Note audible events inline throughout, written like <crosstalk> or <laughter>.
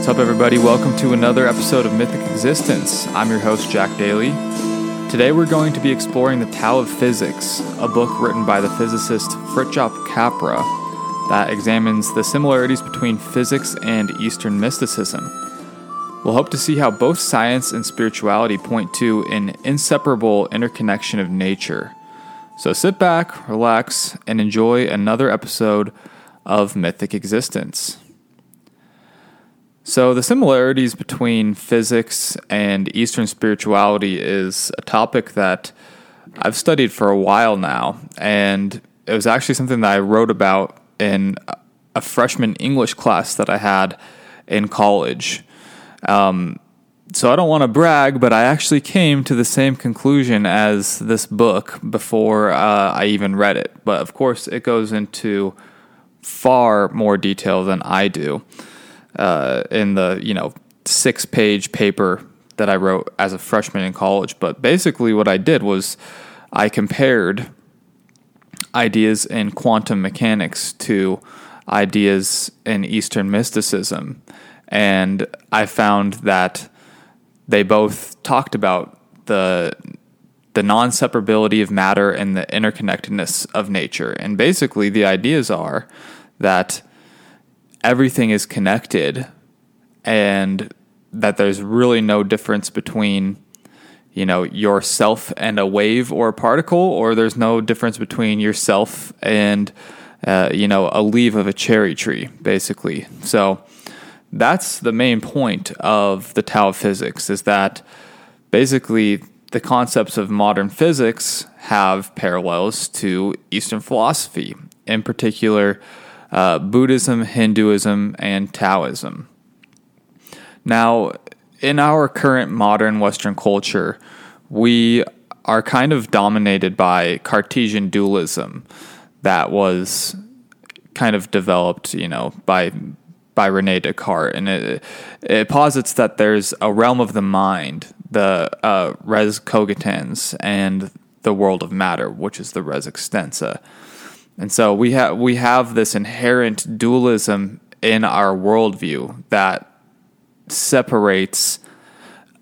What's up, everybody? Welcome to another episode of Mythic Existence. I'm your host, Jack Daly. Today, we're going to be exploring The Tao of Physics, a book written by the physicist Fritjof Capra that examines the similarities between physics and Eastern mysticism. We'll hope to see how both science and spirituality point to an inseparable interconnection of nature. So sit back, relax, and enjoy another episode of Mythic Existence. So, the similarities between physics and Eastern spirituality is a topic that I've studied for a while now, and it was actually something that I wrote about in a freshman English class that I had in college. Um, so, I don't want to brag, but I actually came to the same conclusion as this book before uh, I even read it. But of course, it goes into far more detail than I do uh, in the you know six page paper that I wrote as a freshman in college. But basically, what I did was I compared ideas in quantum mechanics to ideas in Eastern mysticism, and I found that they both talked about the the non-separability of matter and the interconnectedness of nature. And basically, the ideas are that everything is connected and that there's really no difference between you know yourself and a wave or a particle or there's no difference between yourself and uh, you know a leaf of a cherry tree basically. So that's the main point of the Tao of physics is that basically the concepts of modern physics have parallels to Eastern philosophy. In particular uh, Buddhism, Hinduism, and Taoism. Now, in our current modern Western culture, we are kind of dominated by Cartesian dualism that was kind of developed, you know, by by Rene Descartes, and it, it posits that there's a realm of the mind, the uh, res cogitans, and the world of matter, which is the res extensa. And so we have we have this inherent dualism in our worldview that separates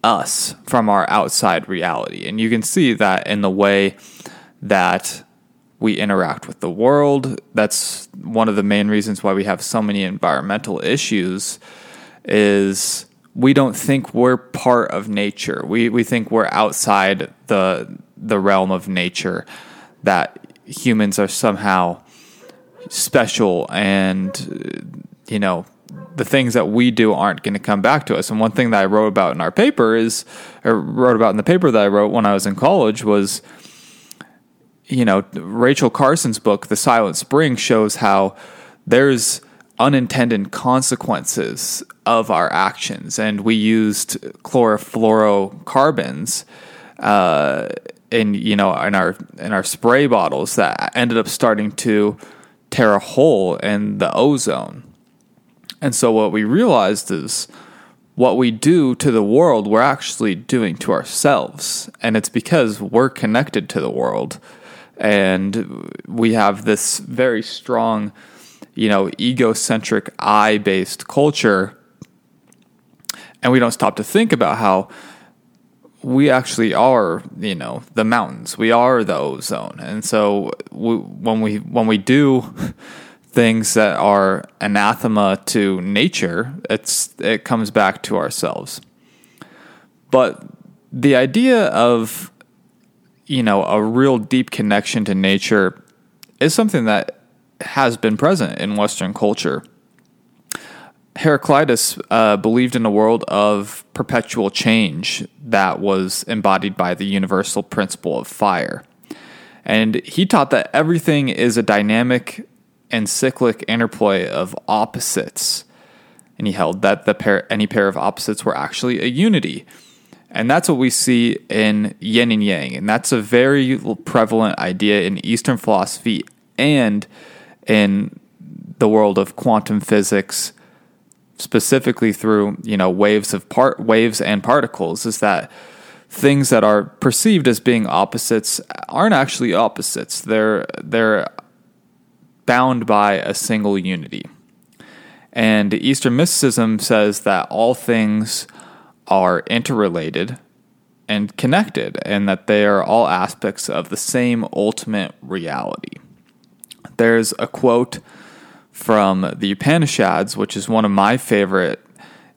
us from our outside reality. And you can see that in the way that we interact with the world. That's one of the main reasons why we have so many environmental issues is we don't think we're part of nature. We we think we're outside the the realm of nature that humans are somehow special and you know the things that we do aren't going to come back to us. And one thing that I wrote about in our paper is, or wrote about in the paper that I wrote when I was in college was, you know, Rachel Carson's book, The Silent Spring, shows how there's unintended consequences of our actions. And we used chlorofluorocarbons uh, in you know in our in our spray bottles that ended up starting to tear a hole in the ozone. And so what we realized is what we do to the world we're actually doing to ourselves. And it's because we're connected to the world. And we have this very strong you know egocentric i based culture. And we don't stop to think about how we actually are, you know, the mountains. We are the ozone, and so we, when we when we do <laughs> things that are anathema to nature, it's it comes back to ourselves. But the idea of you know a real deep connection to nature is something that has been present in Western culture Heraclitus uh, believed in a world of perpetual change that was embodied by the universal principle of fire. And he taught that everything is a dynamic and cyclic interplay of opposites. And he held that the pair, any pair of opposites were actually a unity. And that's what we see in yin and yang. And that's a very prevalent idea in Eastern philosophy and in the world of quantum physics specifically through you know waves of part waves and particles is that things that are perceived as being opposites aren't actually opposites they're they're bound by a single unity And Eastern mysticism says that all things are interrelated and connected, and that they are all aspects of the same ultimate reality. There's a quote from the Upanishads, which is one of my favorite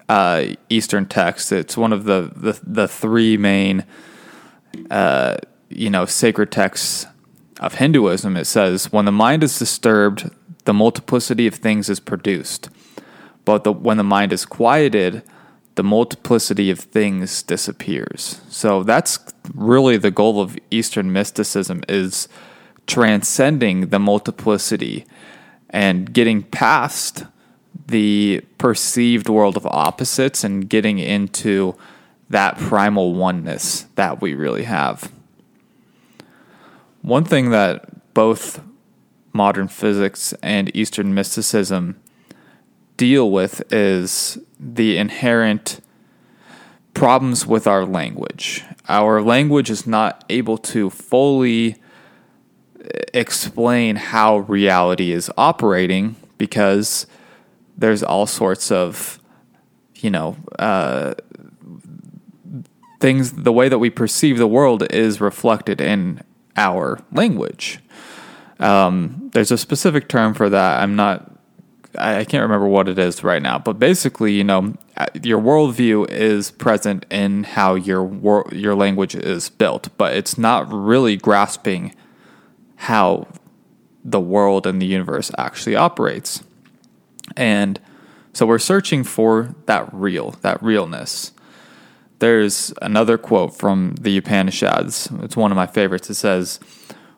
uh, Eastern texts. It's one of the the, the three main, uh, you know, sacred texts of Hinduism. It says, "When the mind is disturbed, the multiplicity of things is produced, but the, when the mind is quieted." The multiplicity of things disappears. So that's really the goal of Eastern mysticism is transcending the multiplicity and getting past the perceived world of opposites and getting into that primal oneness that we really have. One thing that both modern physics and Eastern mysticism deal with is the inherent problems with our language. Our language is not able to fully explain how reality is operating because there's all sorts of, you know, uh, things. The way that we perceive the world is reflected in our language. Um, there's a specific term for that. I'm not. I can't remember what it is right now, but basically, you know, uh, your worldview is present in how your wor- your language is built, but it's not really grasping how the world and the universe actually operates. And so we're searching for that real, that realness. There's another quote from the Upanishads. It's one of my favorites. It says,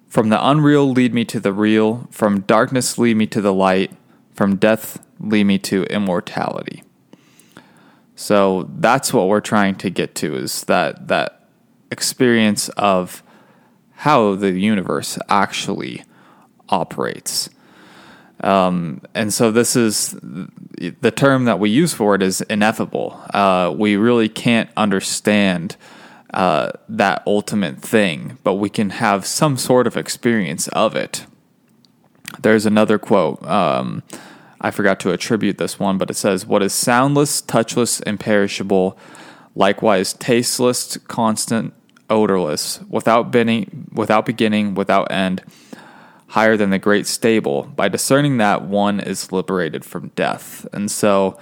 From the unreal lead me to the real, from darkness lead me to the light, from death lead me to immortality. So that's what we're trying to get to is that that experience of how the universe actually operates. Um, and so this is the term that we use for it is ineffable. Uh, we really can't understand uh, that ultimate thing, but we can have some sort of experience of it. There's another quote. Um, I forgot to attribute this one, but it says, What is soundless, touchless, imperishable, likewise tasteless, constant, odorless, without beginning, without beginning, without end, higher than the great stable. By discerning that, one is liberated from death. And so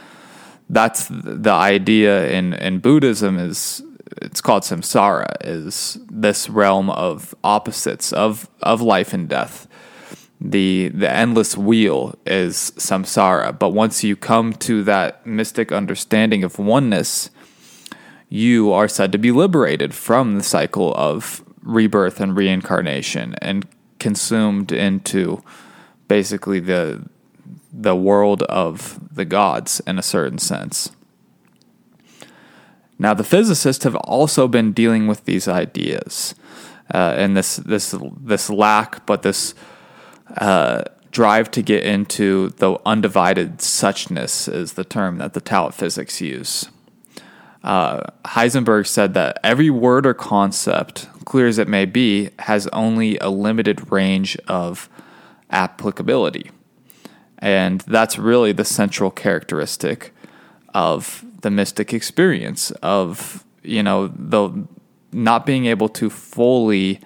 that's the idea in, in Buddhism is it's called samsara, is this realm of opposites of, of life and death. The the endless wheel is samsara. But once you come to that mystic understanding of oneness, you are said to be liberated from the cycle of rebirth and reincarnation and consumed into basically the the world of the gods in a certain sense. Now, the physicists have also been dealing with these ideas uh, and this this this lack, but this uh, drive to get into the undivided suchness is the term that the Tao of physics use. Uh, Heisenberg said that every word or concept, clear as it may be, has only a limited range of applicability. And that's really the central characteristic of the mystic experience of, you know, the not being able to fully,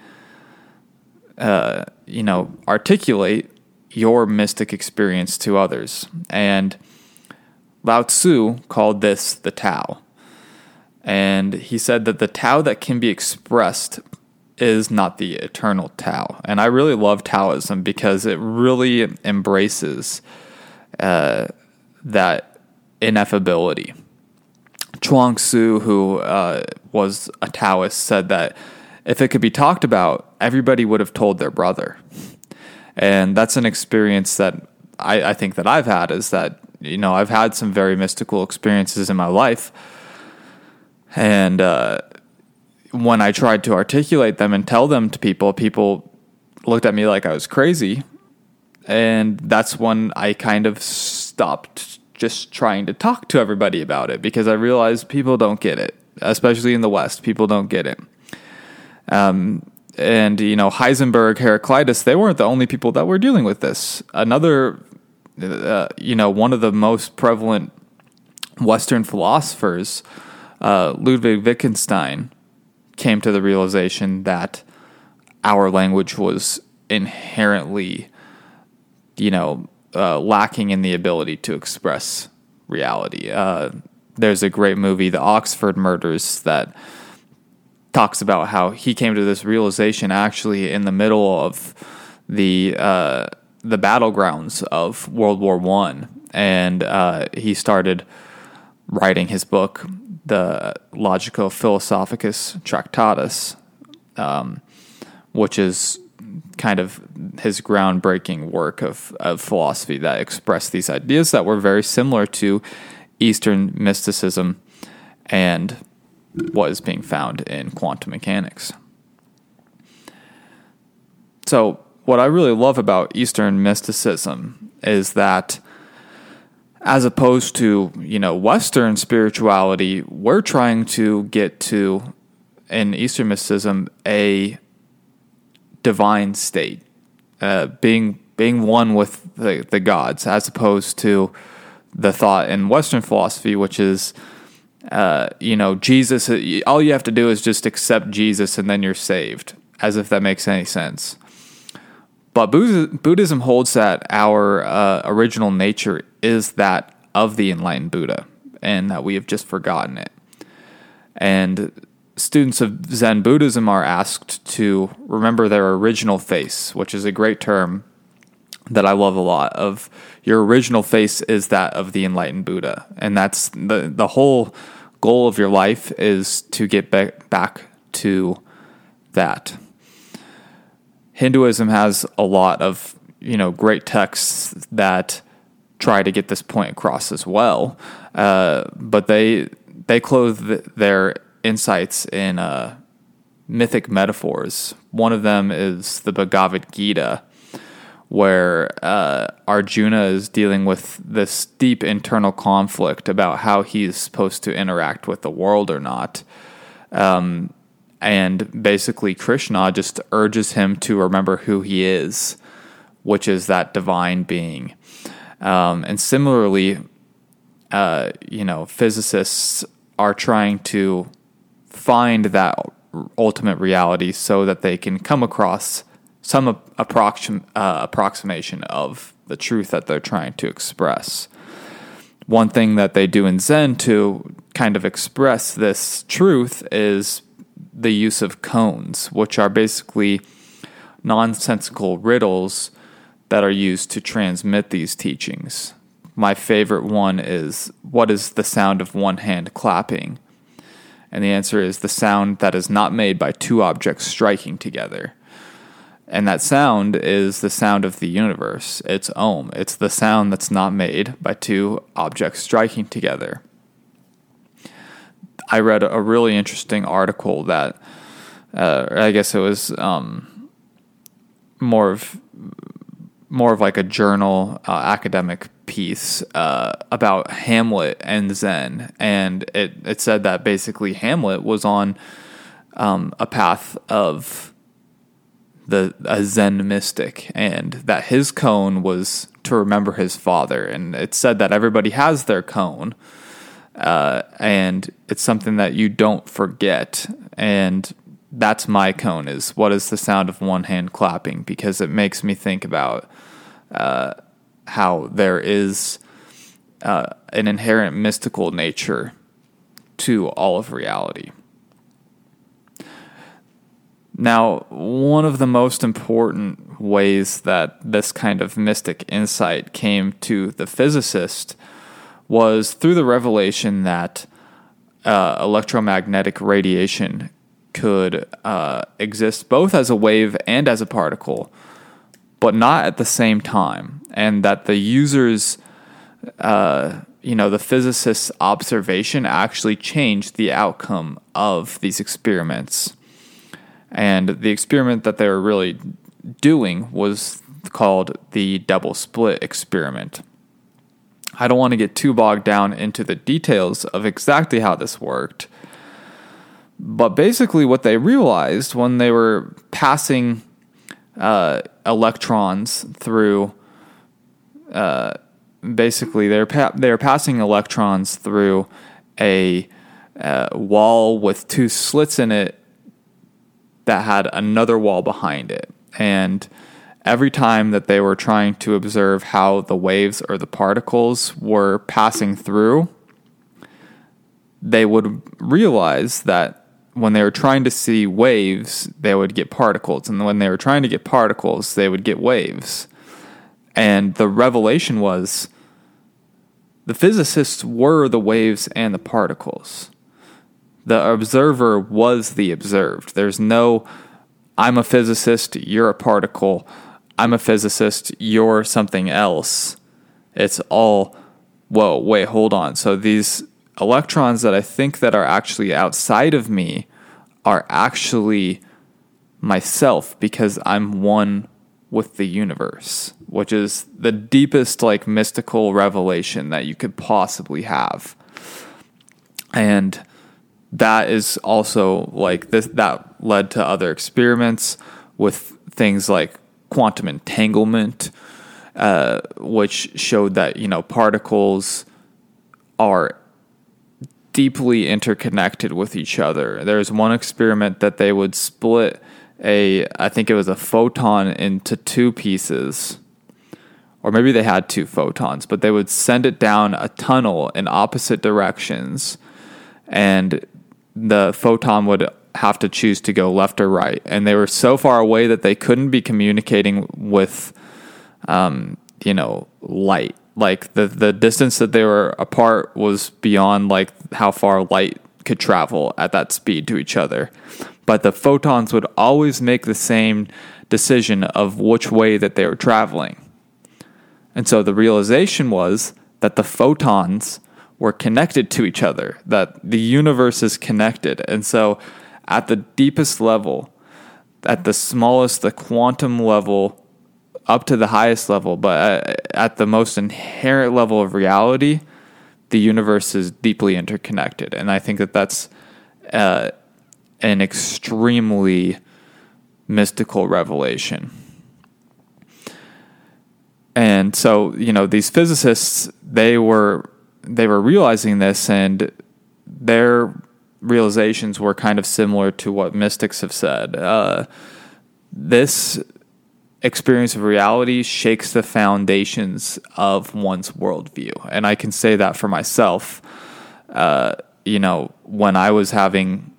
uh, you know, articulate your mystic experience to others. And Lao Tzu called this the Tao. And he said that the Tao that can be expressed is not the eternal Tao. And I really love Taoism because it really embraces uh, that ineffability. Chuang Tzu, who uh, was a Taoist, said that if it could be talked about, everybody would have told their brother. And that's an experience that I, I think that I've had is that, you know, I've had some very mystical experiences in my life and uh, when I tried to articulate them and tell them to people, people looked at me like I was crazy. And that's when I kind of stopped just trying to talk to everybody about it because I realized people don't get it, especially in the West. People don't get it. Um, and, you know, Heisenberg, Heraclitus, they weren't the only people that were dealing with this. Another uh, you know, one of the most prevalent Western philosophers, uh, Ludwig Wittgenstein, came to the realization that our language was inherently, you know, uh, lacking in the ability to express reality. Uh, there's a great movie, The Oxford Murders, that talks about how he came to this realization actually in the middle of the uh, the battlegrounds of World War One, and uh, he started writing his book, the Logico Philosophicus Tractatus, um, which is kind of his groundbreaking work of, of philosophy that expressed these ideas that were very similar to Eastern mysticism and what is being found in quantum mechanics. So, what I really love about Eastern mysticism is that as opposed to, you know, Western spirituality, we're trying to get to in Eastern mysticism a divine state, uh, being being one with the, the gods, as opposed to the thought in Western philosophy, which is, uh, you know, Jesus. All you have to do is just accept Jesus, and then you're saved. As if that makes any sense. But Buddhism holds that our uh, original nature is that of the enlightened Buddha, and that we have just forgotten it. And students of Zen Buddhism are asked to remember their original face, which is a great term that I love a lot. Of your original face is that of the enlightened Buddha, and that's the the whole goal of your life is to get back back to that. Hinduism has a lot of you know great texts that try to get this point across as well, uh, but they they clothe their insights in uh, mythic metaphors. One of them is the Bhagavad Gita, where uh, Arjuna is dealing with this deep internal conflict about how he's supposed to interact with the world or not. Um, and basically, Krishna just urges him to remember who he is, which is that divine being. Um, and similarly, uh, you know, physicists are trying to find that ultimate reality so that they can come across some approxim- uh, approximation of the truth that they're trying to express. One thing that they do in Zen to kind of express this truth is the use of koans, which are basically nonsensical riddles that are used to transmit these teachings. My favorite one is What is the sound of one hand clapping? And the answer is the sound that is not made by two objects striking together. And that sound is the sound of the universe. It's Om. It's the sound that's not made by two objects striking together. I read a really interesting article that uh, I guess it was um, more of more of like a journal uh, academic piece uh, about Hamlet and Zen, and it it said that basically Hamlet was on um, a path of the a Zen mystic, and that his koan was to remember his father, and it said that everybody has their koan, uh, and it's something that you don't forget. And that's my koan is what is the sound of one hand clapping? Because it makes me think about uh, how there is uh, an inherent mystical nature to all of reality. Now, one of the most important ways that this kind of mystic insight came to the physicist was through the revelation that uh, electromagnetic radiation could uh, exist both as a wave and as a particle, but not at the same time, and that the user's, uh, you know, the physicist's observation actually changed the outcome of these experiments. And the experiment that they were really doing was called the double slit experiment. I don't want to get too bogged down into the details of exactly how this worked. But basically, what they realized when they were passing uh, electrons through uh, basically they're pa- they're passing electrons through a uh, wall with two slits in it that had another wall behind it, and every time that they were trying to observe how the waves or the particles were passing through, they would realize that when they were trying to see waves, they would get particles. And when they were trying to get particles, they would get waves. And the revelation was the physicists were the waves and the particles. The observer was the observed. There's no, I'm a physicist, you're a particle I'm a physicist, you're something else. It's all, whoa, wait, hold on. So these electrons that I think that are actually outside of me are actually myself because I'm one with the universe, which is the deepest like mystical revelation that you could possibly have. And that is also like this that led to other experiments with things like quantum entanglement, uh, which showed that you know particles are deeply interconnected with each other. There's one experiment that they would split a, I think it was a photon into two pieces, or maybe they had two photons, but they would send it down a tunnel in opposite directions, and the photon would have to choose to go left or right. And they were so far away that they couldn't be communicating with, um, you know, light. Like the the distance that they were apart was beyond like how far light could travel at that speed to each other. But the photons would always make the same decision of which way that they were traveling. And so the realization was that the photons were connected to each other, that the universe is connected. And so at the deepest level, at the smallest, the quantum level, up to the highest level, but at, the most inherent level of reality, the universe is deeply interconnected. And I think that that's uh, an extremely mystical revelation. And so, you know, these physicists, they were they were realizing this and their realizations were kind of similar to what mystics have said. Uh, this experience of reality shakes the foundations of one's worldview. And I can say that for myself. Uh, you know, when I was having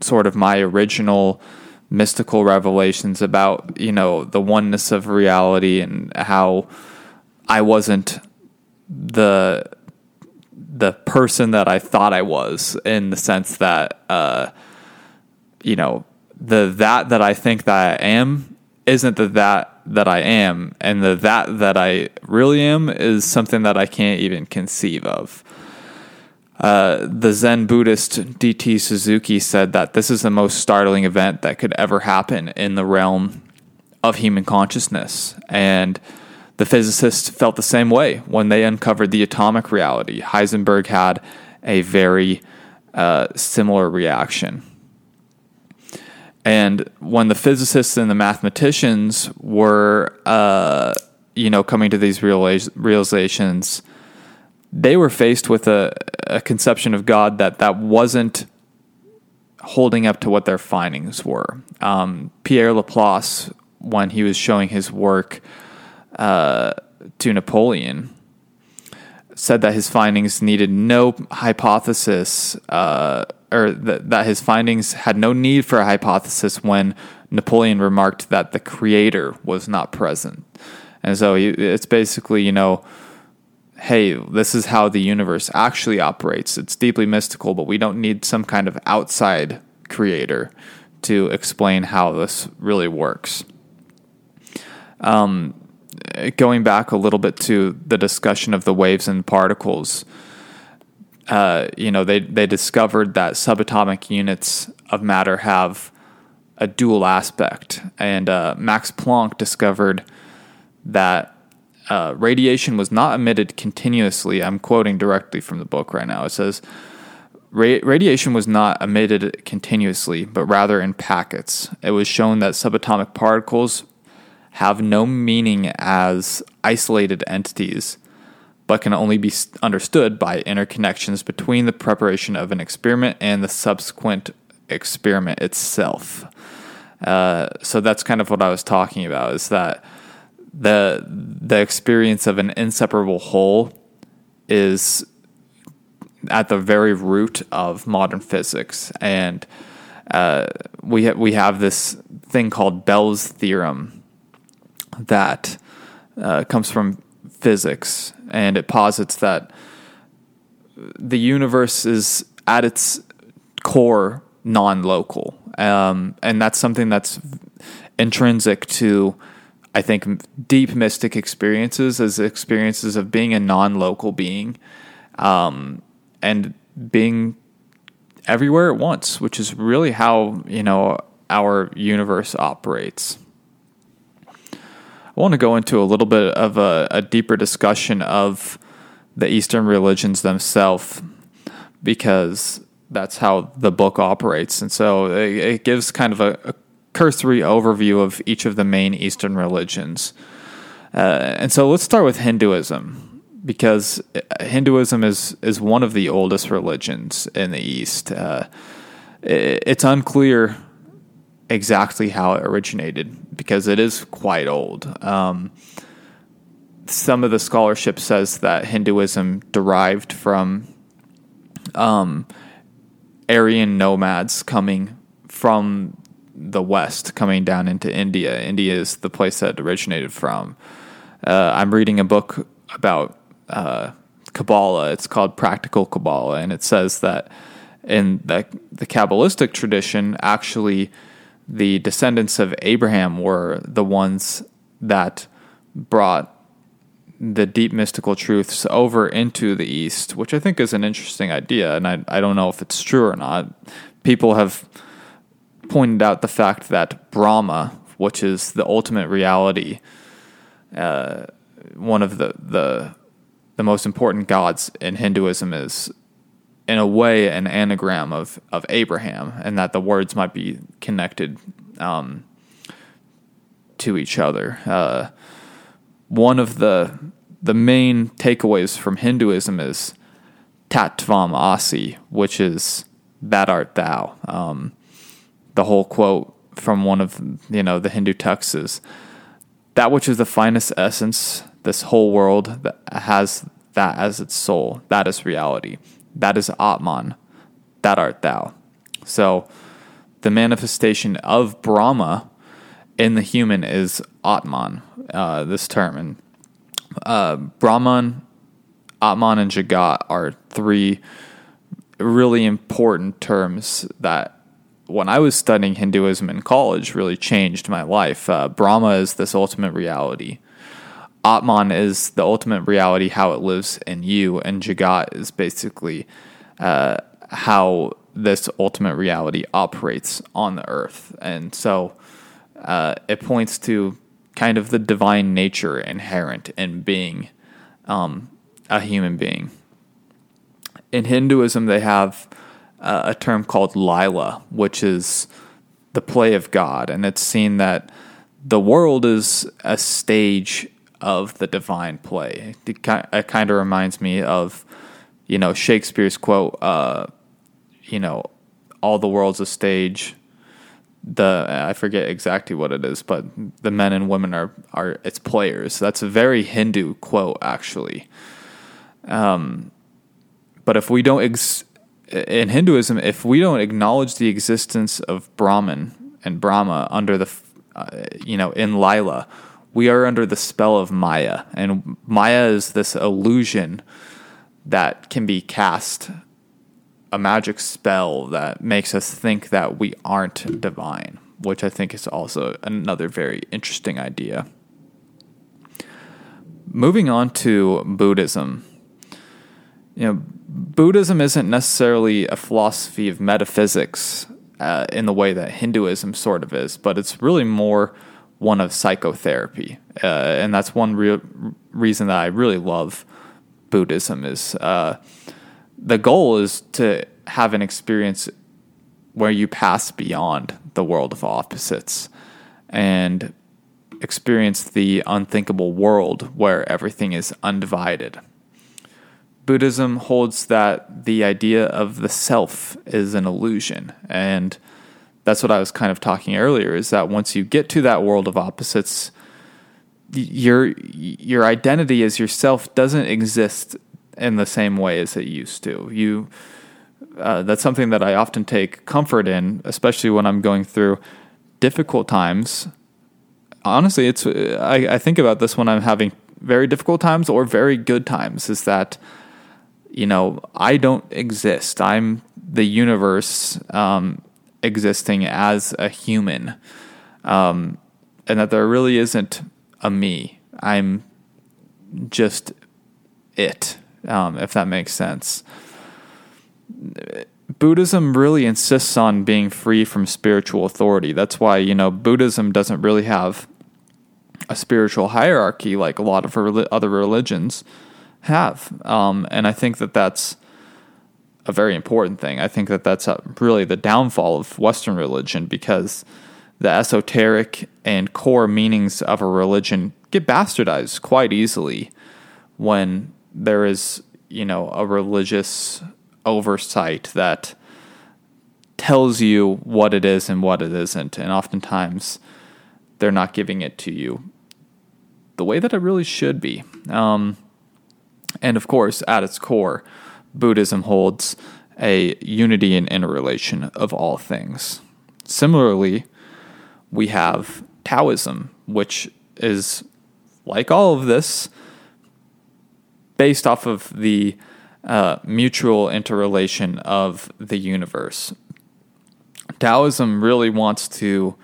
sort of my original mystical revelations about, you know, the oneness of reality and how I wasn't the the person that I thought I was in the sense that uh, you know the that that I think that I am isn't the that that I am, and the that that I really am is something that I can't even conceive of. Uh, the Zen Buddhist D.T. Suzuki said that this is the most startling event that could ever happen in the realm of human consciousness, and the physicists felt the same way when they uncovered the atomic reality. Heisenberg had a very uh, similar reaction. And when the physicists and the mathematicians were, uh, you know, coming to these realizations, they were faced with a, a conception of God that that wasn't holding up to what their findings were. Um, Pierre Laplace, when he was showing his work uh, to Napoleon, said that his findings needed no hypothesis, uh, or th- that his findings had no need for a hypothesis when Napoleon remarked that the creator was not present. And so it's basically, you know, hey, this is how the universe actually operates. It's deeply mystical, but we don't need some kind of outside creator to explain how this really works. Um, going back a little bit to the discussion of the waves and particles, uh, you know, they they discovered that subatomic units of matter have a dual aspect, and uh, Max Planck discovered that uh, radiation was not emitted continuously. I'm quoting directly from the book right now. It says. Radiation was not emitted continuously, but rather in packets. It was shown that subatomic particles have no meaning as isolated entities, but can only be understood by interconnections between the preparation of an experiment and the subsequent experiment itself. Uh, so that's kind of what I was talking about is that the the experience of an inseparable whole is at the very root of modern physics, and uh, we ha- we have this thing called Bell's theorem that uh, comes from physics, and it posits that the universe is at its core non-local, um, and that's something that's intrinsic to I think deep mystic experiences as experiences of being a non-local being, um, and being everywhere at once, which is really how you know our universe operates. I want to go into a little bit of a, a deeper discussion of the Eastern religions themselves because that's how the book operates. And so it, it gives kind of a, a, cursory overview of each of the main Eastern religions. Uh, and so let's start with Hinduism because Hinduism is, is one of the oldest religions in the East. Uh, it, it's unclear exactly how it originated because it is quite old. Um, some of the scholarship says that Hinduism derived from um, Aryan nomads coming from the West, coming down into India. India is the place that originated from. Uh, I'm reading a book about uh, Kabbalah. It's called Practical Kabbalah, and it says that in the, the Kabbalistic tradition, actually, the descendants of Abraham were the ones that brought the deep mystical truths over into the East, which I think is an interesting idea, and I I don't know if it's true or not. People have pointed out the fact that Brahma, which is the ultimate reality, uh, one of the the the most important gods in Hinduism is in a way an anagram of of Abraham, and that the words might be connected um, to each other. Uh, one of the the main takeaways from Hinduism is Tattvam Asi, which is that art thou. Um, the whole quote from one of you know the Hindu texts is that which is the finest essence, this whole world that has that as its soul, that is reality. That is Atman. That art thou. So the manifestation of Brahma in the human is Atman, uh, this term. And uh, Brahman, Atman, and Jagat are three really important terms that when I was studying Hinduism in college really changed my life. Uh, Brahma is this ultimate reality. Atman is the ultimate reality, how it lives in you, and Jagat is basically uh, how this ultimate reality operates on the earth. And so uh, it points to kind of the divine nature inherent in being um, a human being. In Hinduism, they have uh, a term called Lila, which is the play of God. And it's seen that the world is a stage of the divine play. It, kind of reminds me of, you know, Shakespeare's quote, uh, you know, all the world's a stage, the I forget exactly what it is, but the men and women are are its players. That's a very Hindu quote, actually. Um, but if we don't ex- in Hinduism, if we don't acknowledge the existence of Brahman and Brahma under the, uh, you know, in Lila, we are under the spell of Maya, and Maya is this illusion that can be cast a magic spell that makes us think that we aren't divine, which I think is also another very interesting idea. Moving on to Buddhism. You know, Buddhism isn't necessarily a philosophy of metaphysics uh, in the way that Hinduism sort of is, but it's really more one of psychotherapy. Uh, and that's one reason that I really love Buddhism is uh, the goal is to have an experience where you pass beyond the world of opposites and experience the unthinkable world where everything is undivided. Buddhism holds that the idea of the self is an illusion. And that's what I was kind of talking earlier is that once you get to that world of opposites, your your identity as yourself doesn't exist in the same way as it used to. You uh, that's something that I often take comfort in, especially when I'm going through difficult times. Honestly, it's I, I think about this when I'm having very difficult times or very good times. Is that you know I don't exist. I'm the universe um, existing as a human, um, and that there really isn't a me. I'm just it, um, if that makes sense. Buddhism really insists on being free from spiritual authority. That's why, you know, Buddhism doesn't really have a spiritual hierarchy like a lot of other religions have. Um, and I think that that's a very important thing. I think that that's a, really the downfall of Western religion because the esoteric and core meanings of a religion get bastardized quite easily when there is, you know, a religious oversight that tells you what it is and what it isn't. And oftentimes they're not giving it to you the way that it really should be. Um, and of course, at its core, Buddhism holds a unity and interrelation of all things. Similarly, we have Taoism, which is like all of this, based off of the uh, mutual interrelation of the universe. Taoism really wants to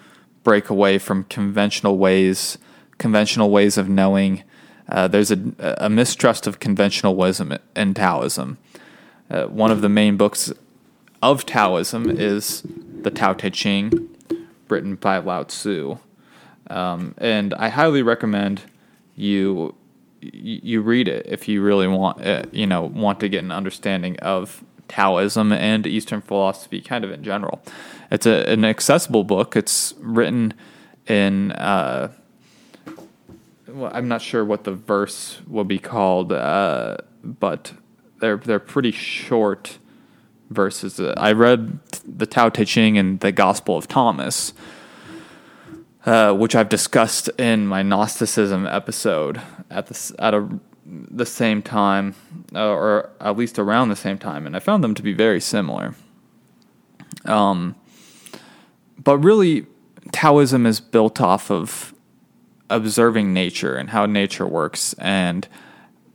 break away from conventional ways, conventional ways of knowing. Uh, there's a, a, mistrust of conventional wisdom in Taoism. Uh, one of the main books of Taoism is the Tao Te Ching, written by Lao Tzu. Um, and I highly recommend you you read it if you really want uh, you know want to get an understanding of Taoism and Eastern philosophy kind of in general. It's a, an accessible book. It's written in uh, well, I'm not sure what the verse will be called, uh, but they're they're pretty short verses. I read the Tao Te Ching and the Gospel of Thomas, uh, which I've discussed in my Gnosticism episode at the at a, the same time, uh, or at least around the same time, and I found them to be very similar. Um, but really, Taoism is built off of observing nature and how nature works, and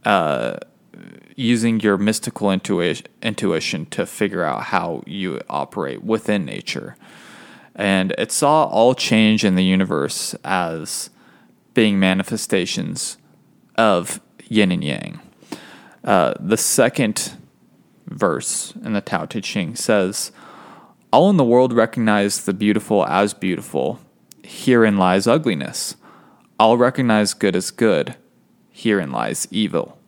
uh, using your mystical intuition, to figure out how you operate within nature. And it saw all change in the universe as being manifestations of yin and yang. Uh, the second verse in the Tao Te Ching says, All in the world recognize the beautiful as beautiful. Herein lies ugliness. All recognize good as good. Herein lies evil.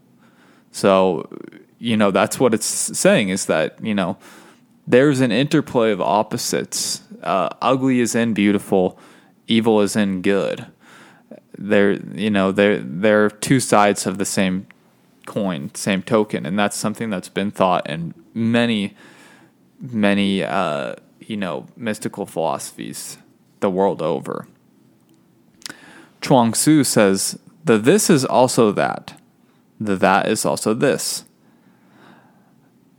So, you know, that's what it's saying is that, you know, there's an interplay of opposites. Uh, ugly is in beautiful, evil is in good. They're, you know, they're, they're two sides of the same coin, same token. And that's something that's been thought in many, many, uh, you know, mystical philosophies the world over. Chuang Tzu says, the this is also that the that is also this.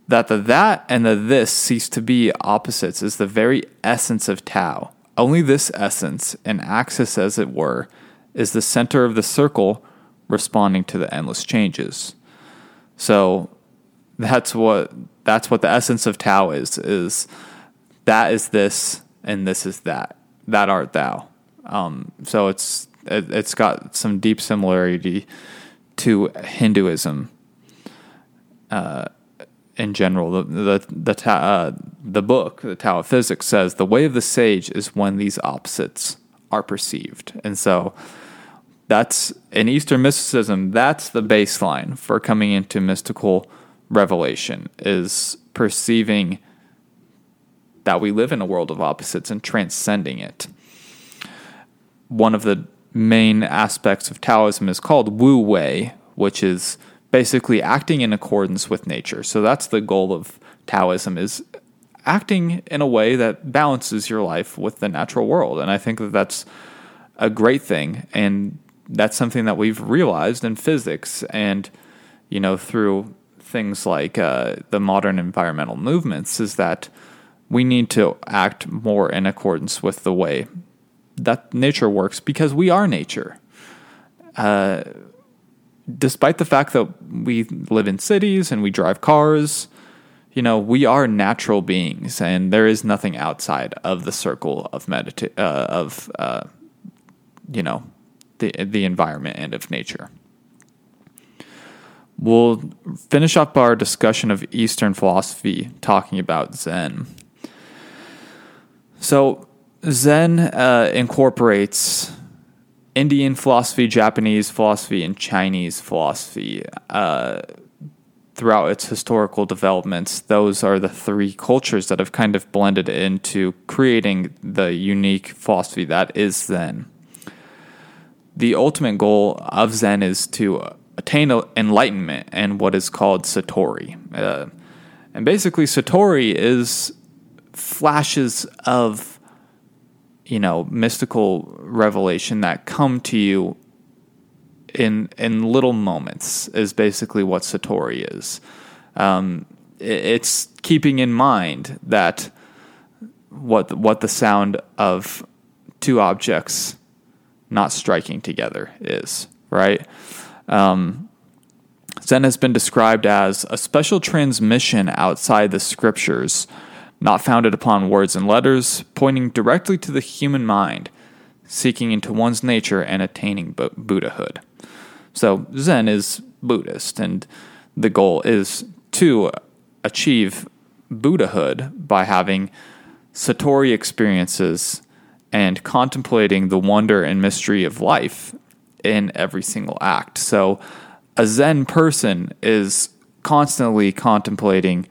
That the that and the this cease to be opposites is the very essence of Tao. Only this essence, an axis as it were, is the center of the circle responding to the endless changes. So that's what that's what the essence of Tao is is that is this and this is that. That art thou. Um, so it's it, it's got some deep similarity to Hinduism uh, in general. The the the, ta- uh, the book, the Tao of Physics, says the way of the sage is when these opposites are perceived, and so that's in Eastern mysticism. That's the baseline for coming into mystical revelation is perceiving that we live in a world of opposites and transcending it. One of the main aspects of Taoism is called Wu Wei, which is basically acting in accordance with nature. So that's the goal of Taoism is acting in a way that balances your life with the natural world. And I think that that's a great thing. And that's something that we've realized in physics and, you know, through things like uh, the modern environmental movements is that we need to act more in accordance with the way that nature works because we are nature. Uh, despite the fact that we live in cities and we drive cars, you know, we are natural beings, and there is nothing outside of the circle of medita- uh, of uh, you know the the environment and of nature. We'll finish up our discussion of Eastern philosophy talking about Zen. So, Zen uh, incorporates Indian philosophy, Japanese philosophy, and Chinese philosophy. Uh, throughout its historical developments, those are the three cultures that have kind of blended into creating the unique philosophy that is Zen. The ultimate goal of Zen is to attain enlightenment and what is called Satori. Uh, and basically, Satori is flashes of you know mystical revelation that come to you in in little moments is basically what satori is. Um, it's keeping in mind that what what the sound of two objects not striking together is right? Um, zen has been described as a special transmission outside the scriptures not founded upon words and letters, pointing directly to the human mind, seeking into one's nature and attaining Buddhahood. So, Zen is Buddhist, and the goal is to achieve Buddhahood by having Satori experiences and contemplating the wonder and mystery of life in every single act. So, a Zen person is constantly contemplating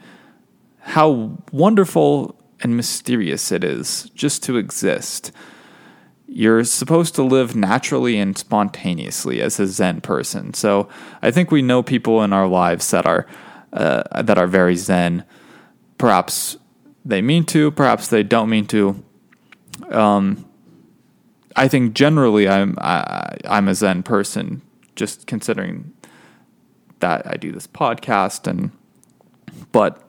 how wonderful and mysterious it is just to exist. You're supposed to live naturally and spontaneously as a Zen person. So I think we know people in our lives that are uh, that are very Zen. Perhaps they mean to, perhaps they don't mean to. Um, I think generally I'm I, I'm a Zen person, just considering that I do this podcast and but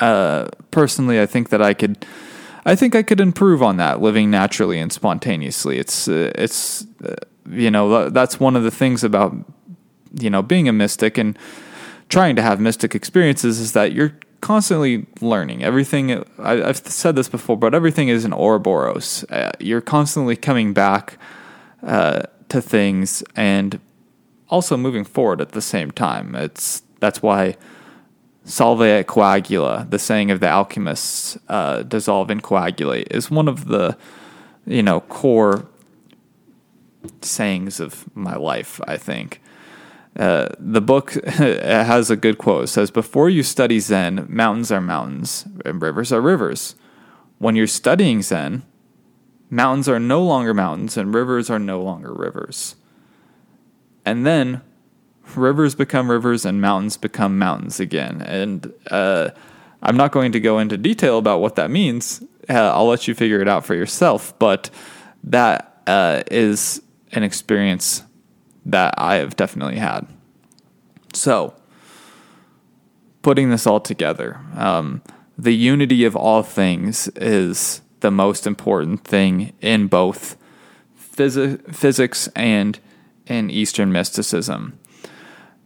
uh, personally, I think that I could. I think I could improve on that, living naturally and spontaneously. It's uh, it's uh, you know that's one of the things about you know being a mystic and trying to have mystic experiences is that you're constantly learning. Everything I, have said this before, but everything is an Ouroboros. Uh, you're constantly coming back uh, to things and also moving forward at the same time. It's that's why Solve et coagula, the saying of the alchemists, uh, dissolve and coagulate, is one of the, you know, core sayings of my life, I think. Uh, the book <laughs> has a good quote. It says, Before you study Zen, mountains are mountains and rivers are rivers. When you're studying Zen, mountains are no longer mountains and rivers are no longer rivers. And then rivers become rivers and mountains become mountains again. And uh, I'm not going to go into detail about what that means. Uh, I'll let you figure it out for yourself. But that uh, is an experience that I have definitely had. So, putting this all together, um, the unity of all things is the most important thing in both phys- physics and in Eastern mysticism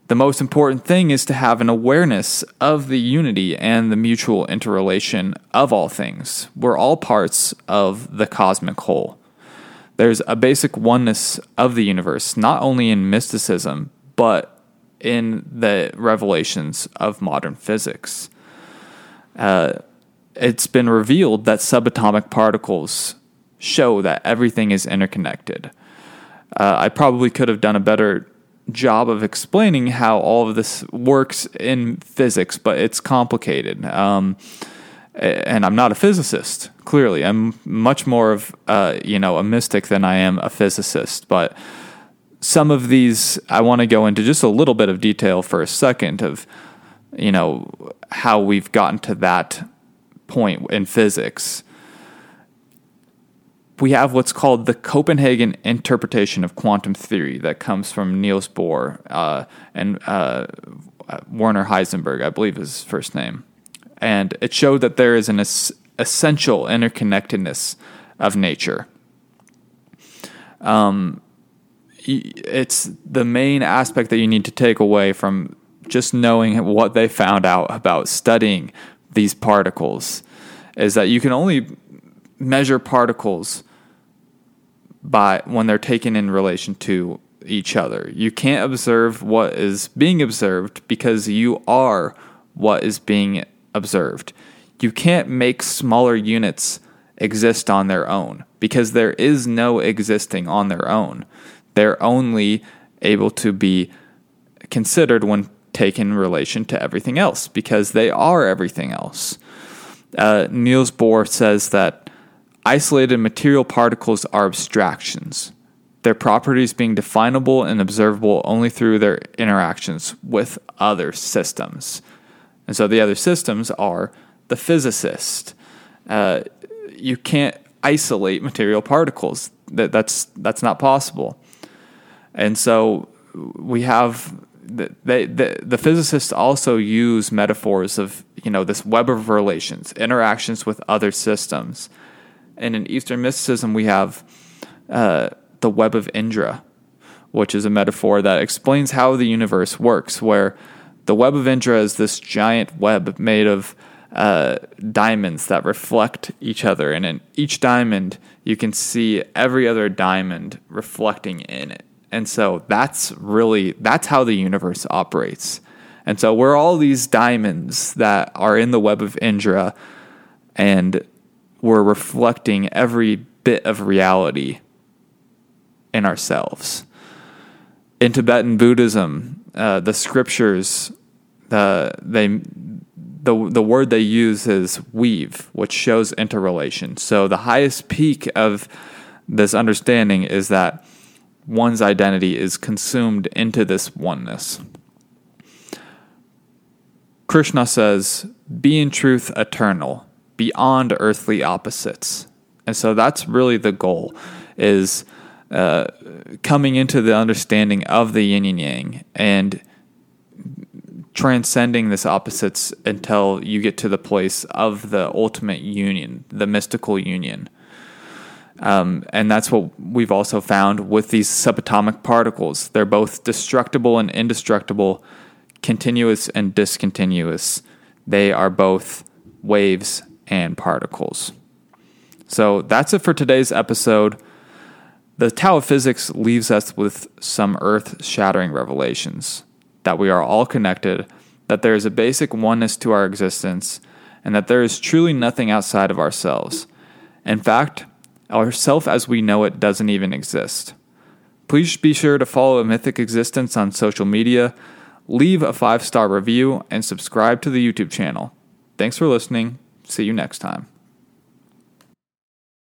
the most important thing is to have an awareness of the unity and the mutual interrelation of all things. We're all parts of the cosmic whole. There's a basic oneness of the universe, not only in mysticism, but in the revelations of modern physics. Uh, it's been revealed that subatomic particles show that everything is interconnected. Uh, I probably could have done a better job of explaining how all of this works in physics, but it's complicated. Um, and I'm not a physicist. Clearly, I'm much more of uh, you know a mystic than I am a physicist. But some of these I want to go into just a little bit of detail for a second of you know how we've gotten to that point in physics. We have what's called the Copenhagen interpretation of quantum theory that comes from Niels Bohr uh, and uh, Werner Heisenberg, I believe is his first name. And it showed that there is an es- essential interconnectedness of nature. Um, it's the main aspect that you need to take away from just knowing what they found out about studying these particles is that you can only measure particles by when they're taken in relation to each other. You can't observe what is being observed because you are what is being observed. You can't make smaller units exist on their own because there is no existing on their own. They're only able to be considered when taken in relation to everything else because they are everything else. Uh, Niels Bohr says that isolated material particles are abstractions, their properties being definable and observable only through their interactions with other systems. And so the other systems are the physicist. Uh, you can't isolate material particles. That, that's, that's not possible. And so we have they, the, the physicists also use metaphors of you know this web of relations, interactions with other systems, and in Eastern mysticism we have uh, the web of Indra, which is a metaphor that explains how the universe works. Where the web of Indra is this giant web made of uh, diamonds that reflect each other, and in each diamond you can see every other diamond reflecting in it. And so that's really that's how the universe operates. And so we're all these diamonds that are in the web of Indra and we're reflecting every bit of reality in ourselves. In Tibetan Buddhism, uh, the scriptures, uh, they the the word they use is weave, which shows interrelation. So the highest peak of this understanding is that one's identity is consumed into this oneness. Krishna says, Be in truth eternal, beyond earthly opposites. And so that's really the goal, is uh, coming into the understanding of the yin and yang and transcending this opposites until you get to the place of the ultimate union, the mystical union. Um, and that's what we've also found with these subatomic particles. They're both destructible and indestructible, continuous and discontinuous. They are both waves and particles. So that's it for today's episode. The Tao of Physics leaves us with some earth shattering revelations that we are all connected, that there is a basic oneness to our existence, and that there is truly nothing outside of ourselves. In fact, our self as we know it doesn't even exist. Please be sure to follow a Mythic Existence on social media, leave a five star review, and subscribe to the YouTube channel. Thanks for listening. See you next time.